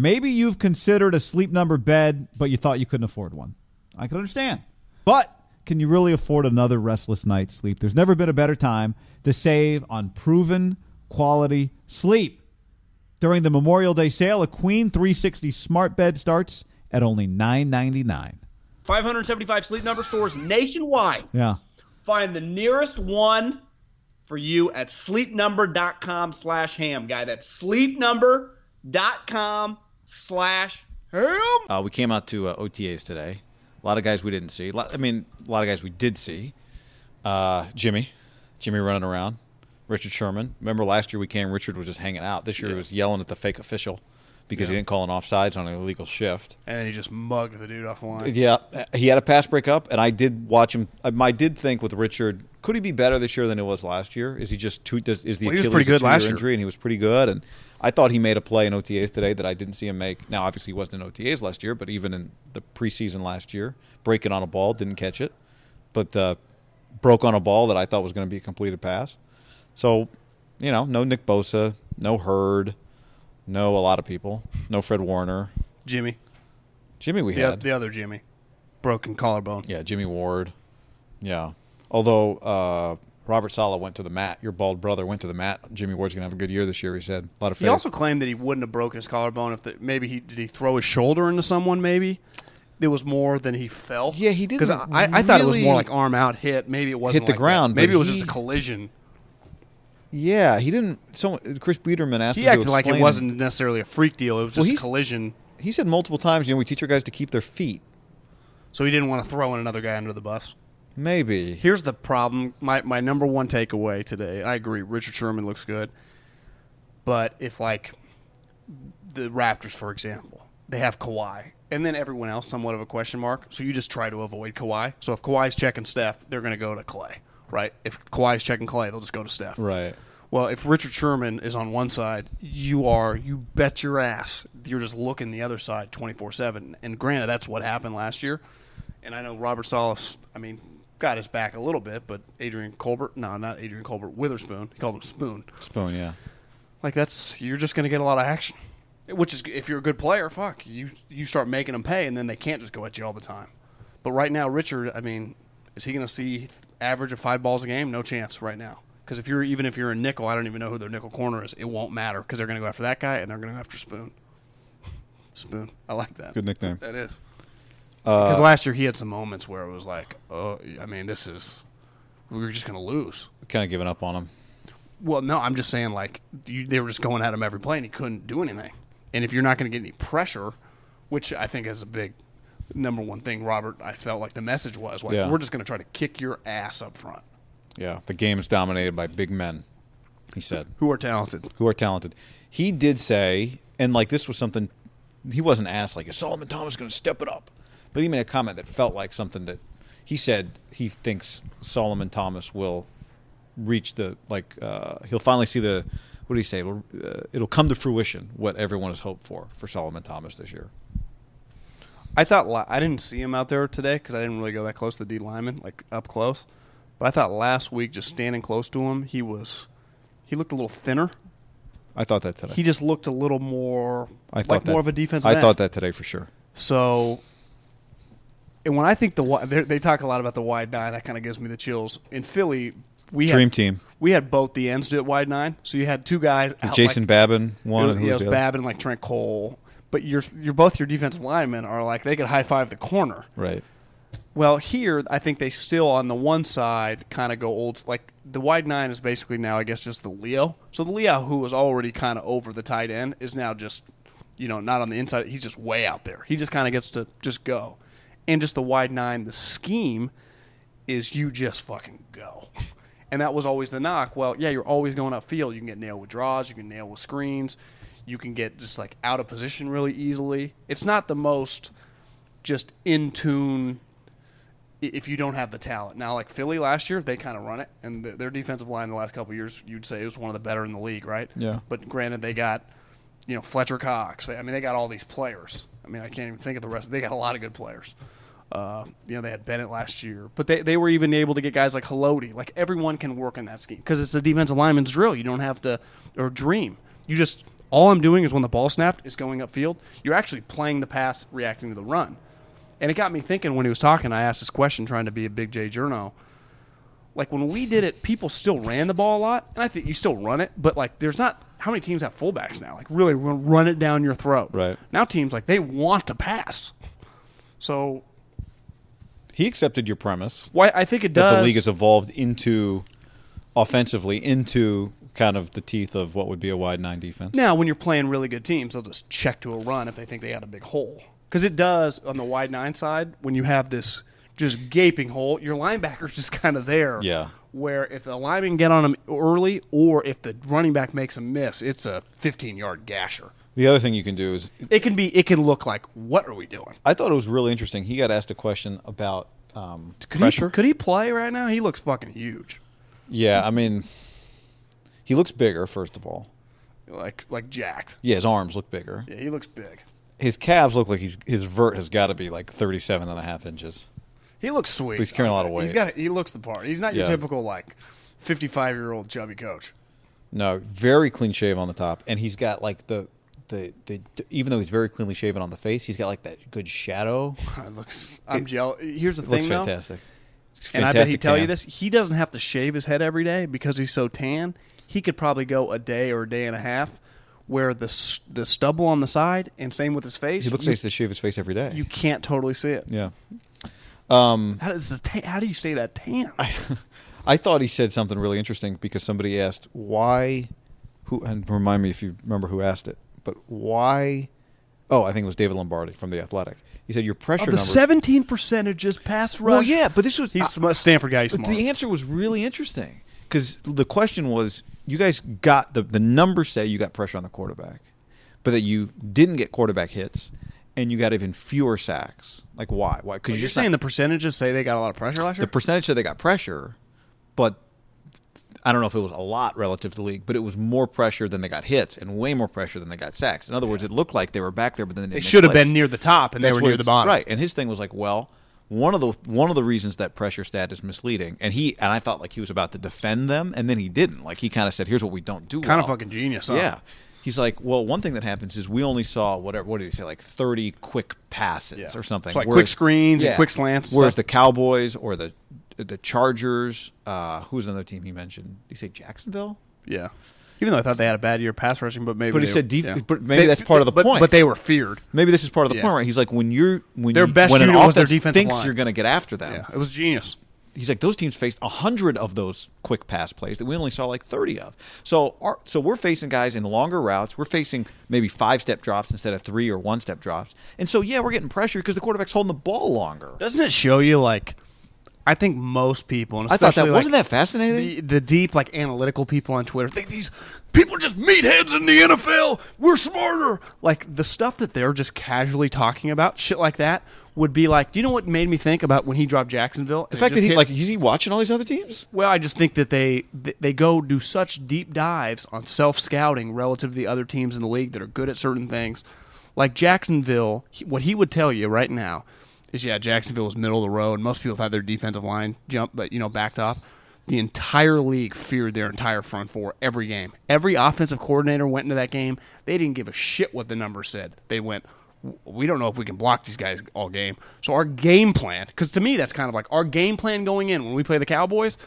Maybe you've considered a sleep number bed, but you thought you couldn't afford one. I can understand. But can you really afford another restless night's sleep? There's never been a better time to save on proven quality sleep. During the Memorial Day sale, a Queen 360 smart bed starts at only $9.99. 575 sleep number stores nationwide. Yeah. Find the nearest one for you at sleepnumber.com slash ham, guy. That's sleepnumber.com slash ham. Uh, we came out to uh, OTAs today. A lot of guys we didn't see. A lot- I mean, a lot of guys we did see. Uh, Jimmy, Jimmy running around. Richard Sherman. Remember last year we came, Richard was just hanging out. This year he was yelling at the fake official because he didn't call an offsides on an illegal shift. And then he just mugged the dude off the line. Yeah, he had a pass break up, and I did watch him. I, did think with Richard, could he be better this year than it was last year? Is he just too? Does, is the Well, he was pretty good last year. injury, and he was pretty good. And I thought he made a play in OTAs today that I didn't see him make. Now, obviously, he wasn't in OTAs last year, but even in the preseason last year, breaking on a ball, didn't catch it, but uh, broke on a ball that I thought was going to be a completed pass. So, you know, no Nick Bosa, no Hurd, no a lot of people, no Fred Warner, Jimmy. Jimmy. We The, had the other Jimmy. Broken collarbone. Yeah, Jimmy Ward. Yeah. Although uh, Robert Saleh went to the mat, your bald brother went to the mat. Jimmy Ward's gonna have a good year this year. He said a lot of. He also claimed that he wouldn't have broken his collarbone if the, maybe he did he throw his shoulder into someone. Maybe it was more than he felt. Yeah, he didn't Because I, I thought it was more like arm out hit. Maybe it wasn't hit the like ground, Maybe it was he- just a collision. Yeah, he didn't. So Chris Biederman asked He him acted like it wasn't necessarily a freak deal. It was Well, just a collision. He said multiple times. You know, we teach our guys to keep their feet. So he didn't want to throw in another guy under the bus. Maybe. Here's the problem. My my number one takeaway today. I agree. Richard Sherman looks good, but if like the Raptors, for example, they have Kawhi, and then everyone else somewhat of a question mark. So you just try to avoid Kawhi. So if Kawhi's checking Steph, they're going to go to Clay, right? If Kawhi's checking Clay, they'll just go to Steph. Right. Well, if Richard Sherman is on one side, you are you bet your ass you're just looking the other side 24/7. And granted, that's what happened last year. And I know Robert Salas, I mean, got his back a little bit, but Adrian Colbert, no, not Adrian Colbert, Witherspoon, he called him Spoon. Spoon. Yeah. Like that's you're just going to get a lot of action. Which is if you're a good player, fuck, you you start making them pay and then they can't just go at you all the time. But right now, Richard, I mean, is he going to see average of 5 balls a game? No chance right now. Because if you're even if you're a nickel, I don't even know who their nickel corner is. It won't matter because they're going to go after that guy and they're going to go after Spoon. Spoon, I like that. Good nickname. That is. Uh, Because last year he had some moments where it was like, oh, I mean, this is we were just going to lose. Kind of giving up on him. Well, no, I'm just saying like you, they were just going at him every play and he couldn't do anything. And if you're not going to get any pressure, which I think is a big number one thing, Robert, I felt like the message was like Yeah. we're just going to try to kick your ass up front. Yeah. The game is dominated by big men. He said. Who are talented? who are talented. He did say, and like this was something he wasn't asked, like, is Solomon Thomas going to step it up? But he made a comment that felt like something that he said he thinks Solomon Thomas will reach the like uh, he'll finally see the what do you say? It'll uh, it'll come to fruition what everyone has hoped for for Solomon Thomas this year. I thought la- I didn't see him out there today because I didn't really go that close to the D lineman, like up close. But I thought last week, just standing close to him, he was he looked a little thinner. I thought that today. He just looked a little more I thought like that, more of a defensive. I end. thought that today for sure. So, and when I think the they talk a lot about the wide nine, that kind of gives me the chills. In Philly, we Dream had, team. We had both the ends do it wide nine, so you had two guys. out Jason like, Babin one, it was, yeah, it was? Babin like Trent Cole. But you're you're both your defensive linemen are like they could high five the corner. Right. Well, here I think they still on the one side kind of go old. Like the wide nine is basically now, I guess, just the Leo. So the Leo who was already kind of over the tight end is now just, you know, not on the inside. He's just way out there. He just kind of gets to just go, and just the wide nine. The scheme is you just fucking go, and that was always the knock. Well, yeah, you're always going upfield. You can get nailed with draws. You can nail with screens. You can get just like out of position really easily. It's not the most just in tune if you don't have the talent. Now, like Philly last year, they kind of run it, and th- their defensive line the last couple years, you'd say, it was one of the better in the league, right? Yeah. But granted, they got, you know, Fletcher Cox. They, I mean, they got all these players. I mean, I can't even think of the rest. They got a lot of good players. Uh, you know, they had Bennett last year, but they, they were even able to get guys like Haloti. Like everyone can work in that scheme because it's a defensive lineman's drill. You don't have to or dream. You just all I'm doing is when the ball snapped is going upfield. You're actually playing the pass, reacting to the run. And it got me thinking when he was talking. I asked this question, trying to be a big J journo. Like when we did it, people still ran the ball a lot, and I think you still run it. But like, there's not how many teams have fullbacks now? Like really, run it down your throat. Right. now, teams like they want to pass. So He accepted your premise why I think it does. that the league has evolved into offensively into kind of the teeth of what would be a wide nine defense. Now, when you're playing really good teams, they'll just check to a run if they think they had a big hole. Because it does on the wide nine side when you have this just gaping hole, your linebacker's just kind of there. Yeah. Where if the lineman get on him early, or if the running back makes a miss, it's a 15 yard gasher. The other thing you can do is It can be. It can look like what are we doing? I thought it was really interesting. He got asked a question about um, Could pressure. he could he play right now? He looks fucking huge, yeah, I mean, he looks bigger. First of all, like like jacked. yeah, his arms look bigger. Yeah, he looks big. His calves look like he's his vert has got to be like 37 and a half inches. He looks sweet. But he's carrying a lot of He's weight. got. He looks the part. He's not your Yeah. typical like 55 year old chubby coach. No, very clean shave on the top, and he's got like the, the the even though he's very cleanly shaven on the face, he's got like that good shadow. It looks. I'm jealous. Here's the It thing, looks though, fantastic. It's and I bet fantastic tell you tan. this. He doesn't have to shave his head every day because he's so tan. He could probably go a day or a day and a half where the the stubble on the side, and same with his face. He looks you, like he has shave his face every day. you can't totally see it. yeah. How does the tan, how do you stay that tan? I thought he said something really interesting because somebody asked why, who and remind me if you remember who asked it, but why? Oh, I think it was David Lombardi from the Athletic. He said your pressure Of the. 17 percentages pass rush. well, yeah, but this was he's uh. Stanford guy. He's smart. the answer was really interesting because the question was you guys got the the numbers say you got pressure on the quarterback, but that you didn't get quarterback hits and you got even fewer sacks. Like why? Why? Because You're saying not- the percentages say they got a lot of pressure last year. the percentage that they got pressure, but I don't know if it was a lot relative to the league, but it was more pressure than they got hits and way more pressure than they got sacks. In other words, it looked like they were back there, but then they, they should have been near the top, and they were near the bottom. Right. And his thing was like, well, one of the one of the reasons that pressure stat is misleading, and he and I thought like he was about to defend them, and then he didn't. Like he kind of said, "Here's what we don't do." Kind of well. fucking genius. Huh? Yeah. He's like, well, one thing that happens is we only saw whatever. What did he say? Like thirty quick passes Yeah. or something. It's like quick screens and quick slants Whereas the Cowboys or the the Chargers, uh, who's another team he mentioned? Did he say Jacksonville? Yeah. Even though I thought they had a bad year pass rushing, but maybe But he they- said def- yeah. but maybe that's part of the but, point. But they were feared. Maybe this is part of the Yeah. point, right? He's like, when you're when Their you, best when an unit their offense thinks line. you're going to get after them, Yeah, it was genius. he's like those teams faced a hundred of those quick pass plays that we only saw like thirty of. So our, so we're facing guys in longer routes. We're facing maybe five step drops instead of three or one step drops. And so yeah, we're getting pressure because the quarterback's holding the ball longer. Doesn't it show you like? I think most people, and I thought that especially wasn't that fascinating. the, the deep like analytical people on Twitter think these people are just meatheads in the NFL. We're smarter. Like the stuff that they're just casually talking about, shit like that. would be like, do you know what made me think about when he dropped Jacksonville? The fact that he like is he watching all these other teams? Well, I just think that they they go do such deep dives on self scouting relative to the other teams in the league that are good at certain things. Like Jacksonville, what he would tell you right now is, yeah, Jacksonville was middle of the road. Most people thought their defensive line jump, but you know, backed off. The entire league feared their entire front four every game. Every offensive coordinator went into that game. They didn't give a shit what the numbers said. They went, we don't know if we can block these guys all game. So our game plan, because to me that's kind of like our game plan going in when we play the Cowboys.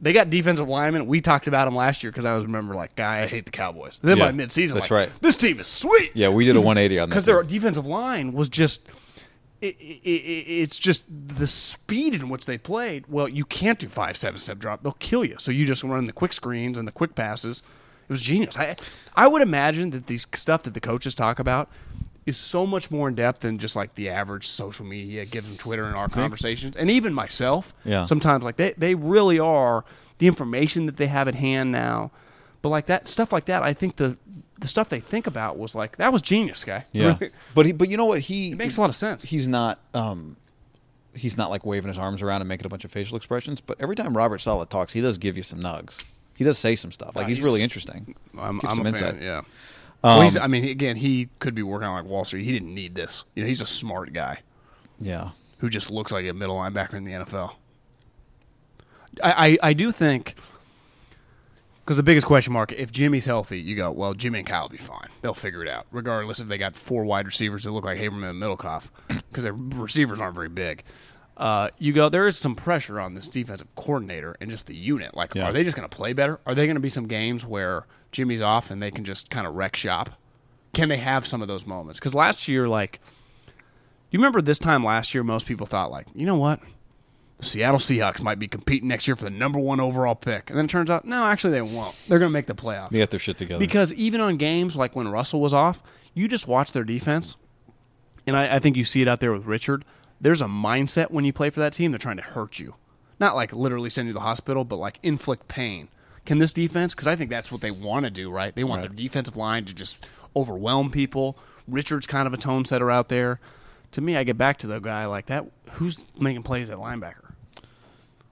They got defensive linemen. We talked about them last year because I was remember like, guy, I hate the Cowboys. Then Yeah, by midseason, that's like, right. This team is sweet. Yeah, we did a 180 on that. because their defensive line was just. It, it, it, it's just the speed in which they played. Well, you can't do five, seven step drop; they'll kill you. So you just run the quick screens and the quick passes. It was genius. I I would imagine that these stuff that the coaches talk about is so much more in depth than just like the average social media, given Twitter and our conversations, and even myself. Yeah. Sometimes like they they really are the information that they have at hand now. But like that stuff like that, I think the the stuff they think about was like that was genius, guy. Yeah, Really. but he, but you know what? He It makes a lot of sense. He's not um, he's not like waving his arms around and making a bunch of facial expressions. But every time Robert Saleh talks, he does give you some nugs. He does say some stuff. Like Uh, he's, he's- really interesting. I'm, I'm some insight. fan. Yeah. Um, well, I mean, again, he could be working on like Wall Street. He didn't need this. You know, he's a smart guy Yeah. who just looks like a middle linebacker in the NFL. I, I, I do think because the biggest question mark, if Jimmy's healthy, you go, well, Jimmy and Kyle will be fine. They'll figure it out, regardless if they got four wide receivers that look like Haberman and Middlekauff, because their receivers aren't very big. Uh, you go, there is some pressure on this defensive coordinator and just the unit. Like, Yeah. are they just going to play better? Are they going to be some games where Jimmy's off and they can just kind of wreck shop? Can they have some of those moments? Because last year, like, you remember this time last year, most people thought, like, you know what? The Seattle Seahawks might be competing next year for the number one overall pick. And then it turns out, no, actually, they won't. They're going to make the playoffs. They got their shit together. Because even on games like when Russell was off, you just watch their defense, and I, I think you see it out there with Richard. There's a mindset when you play for that team; they're trying to hurt you, not like literally send you to the hospital, but like inflict pain. Can this defense? Because I think that's what they want to do, right? They want Right. their defensive line to just overwhelm people. Richard's kind of a tone setter out there. To me, I get back to the guy like that. Who's making plays at linebacker?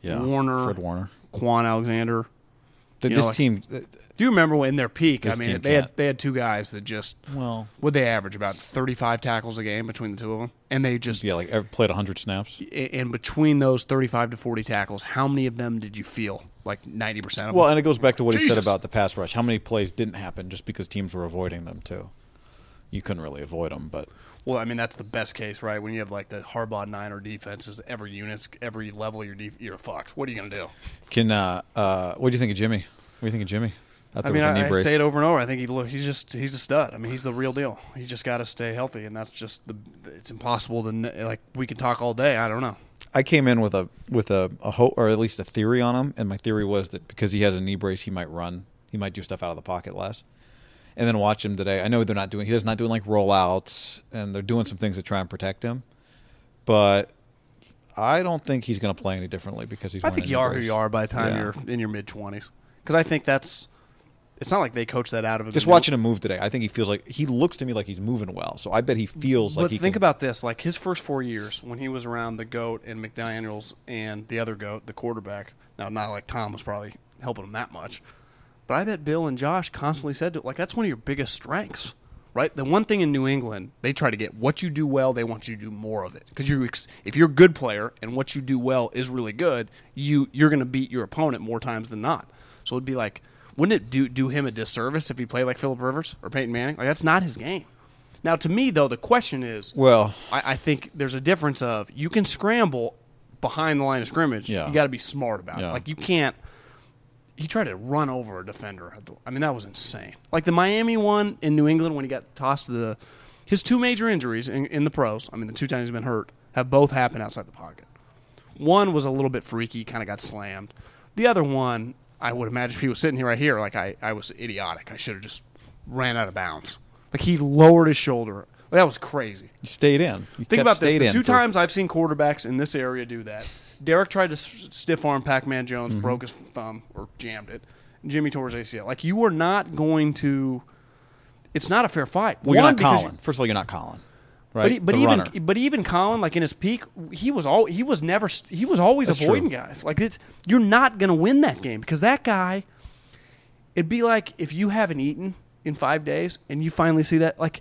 Yeah. Warner. Fred Warner. Kwon Alexander. Th- You know, this like- team. Do you remember when in their peak? I mean, they had they had two guys that just Well, would they average about thirty five tackles a game between the two of them, and they just yeah, like played 100 snaps. and between those thirty five to forty tackles, how many of them did you feel like ninety percent of Well, them? and it goes back to what he said about the pass rush. How many plays didn't happen just because teams were avoiding them too? You couldn't really avoid them, but Well, I mean that's the best case, right? When you have like the Harbaugh Niner defenses, every unit's every level of your def- you're fucked. What are you gonna do? can uh, uh, what do you think of Jimmy? What do you think of Jimmy? I mean, I, I say it over and over. I think he look. He's just he's a stud. I mean, he's the real deal. He just got to stay healthy, and that's just the. It's impossible to like. We can talk all day. I don't know. I came in with a with a, a hope or at least a theory on him, and my theory was that because he has a knee brace, he might run, he might do stuff out of the pocket less. And then watch him today. I know they're not doing. He's not doing like rollouts, and they're doing some things to try and protect him. But I don't think he's going to play any differently because he's. I think you are who you are by the time Yeah. you're in your mid twenties. Because I think that's. It's not like they coach that out of him. Just watching him move today, I think he feels like he looks to me like he's moving well. So I bet he feels But like he. think can, about this: like his first four years when he was around the goat and McDaniels and the other goat, the quarterback. Now, not like Tom was probably helping him that much, but I bet Bill and Josh constantly said to like that's one of your biggest strengths, right? The one thing in New England they try to get what you do well, they want you to do more of it because you if you're a good player and what you do well is really good, you you're going to beat your opponent more times than not. So it'd be like, wouldn't it do do him a disservice if he played like Philip Rivers or Peyton Manning? Like that's not his game. Now, to me though, the question is, well, I, I think there's a difference of you can scramble behind the line of scrimmage. Yeah. You got to be smart about Yeah. it. Like you can't. He tried to run over a defender. I mean, that was insane. Like the Miami one in New England when he got tossed to the. His two major injuries in, in the pros. I mean, the two times he's been hurt have both happened outside the pocket. One was a little bit freaky, kind of got slammed. The other one, I would imagine if he was sitting here right here, like I, I was idiotic. I should have just ran out of bounds. Like he lowered his shoulder. That was crazy. he stayed in. He Think about this: the two for- times I've seen quarterbacks in this area do that. Derek tried to s- stiff arm Pac-Man Jones, Mm-hmm. broke his thumb or jammed it. Jimmy tore his ACL. Like you are not going to. It's not a fair fight. Well, you're not Colin. First of all, you're not Colin. right? But, he, but even runner. but even Colin, like in his peak, he was all he was never he was always That's avoiding true. guys. Like it's, you're not gonna win that game because that guy. It'd be like if you haven't eaten in five days and you finally see that like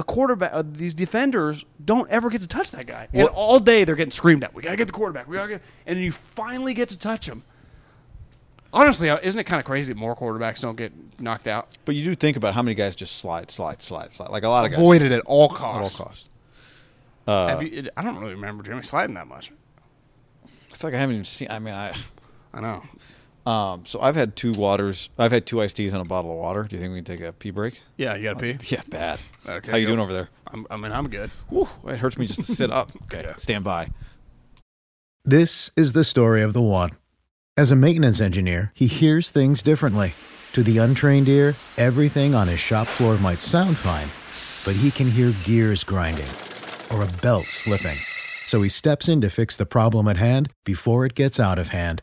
a quarterback. Uh, these defenders don't ever get to touch that guy, and all day they're getting screamed at. We gotta get the quarterback. We gotta get, and then you finally get to touch him. Honestly, uh, isn't it kind of crazy that more quarterbacks don't get knocked out? But you do think about how many guys just slide, slide, slide, slide. Like a lot of guys Avoid it at all at all costs. costs. Have you, I don't really remember Jimmy sliding that much. I feel like I haven't even seen. I mean, I. I know. Um, so I've had two waters. I've had two iced teas and a bottle of water. Do you think we can take a pee break? Yeah, you got to pee. Yeah, bad. Okay, How you go. doing over there? I'm, I mean, I'm good. Whew, it hurts me just to sit up. Okay, Yeah. stand by. This is the story of the one. As a maintenance engineer, he hears things differently. To the untrained ear, everything on his shop floor might sound fine, but he can hear gears grinding or a belt slipping. So he steps in to fix the problem at hand before it gets out of hand.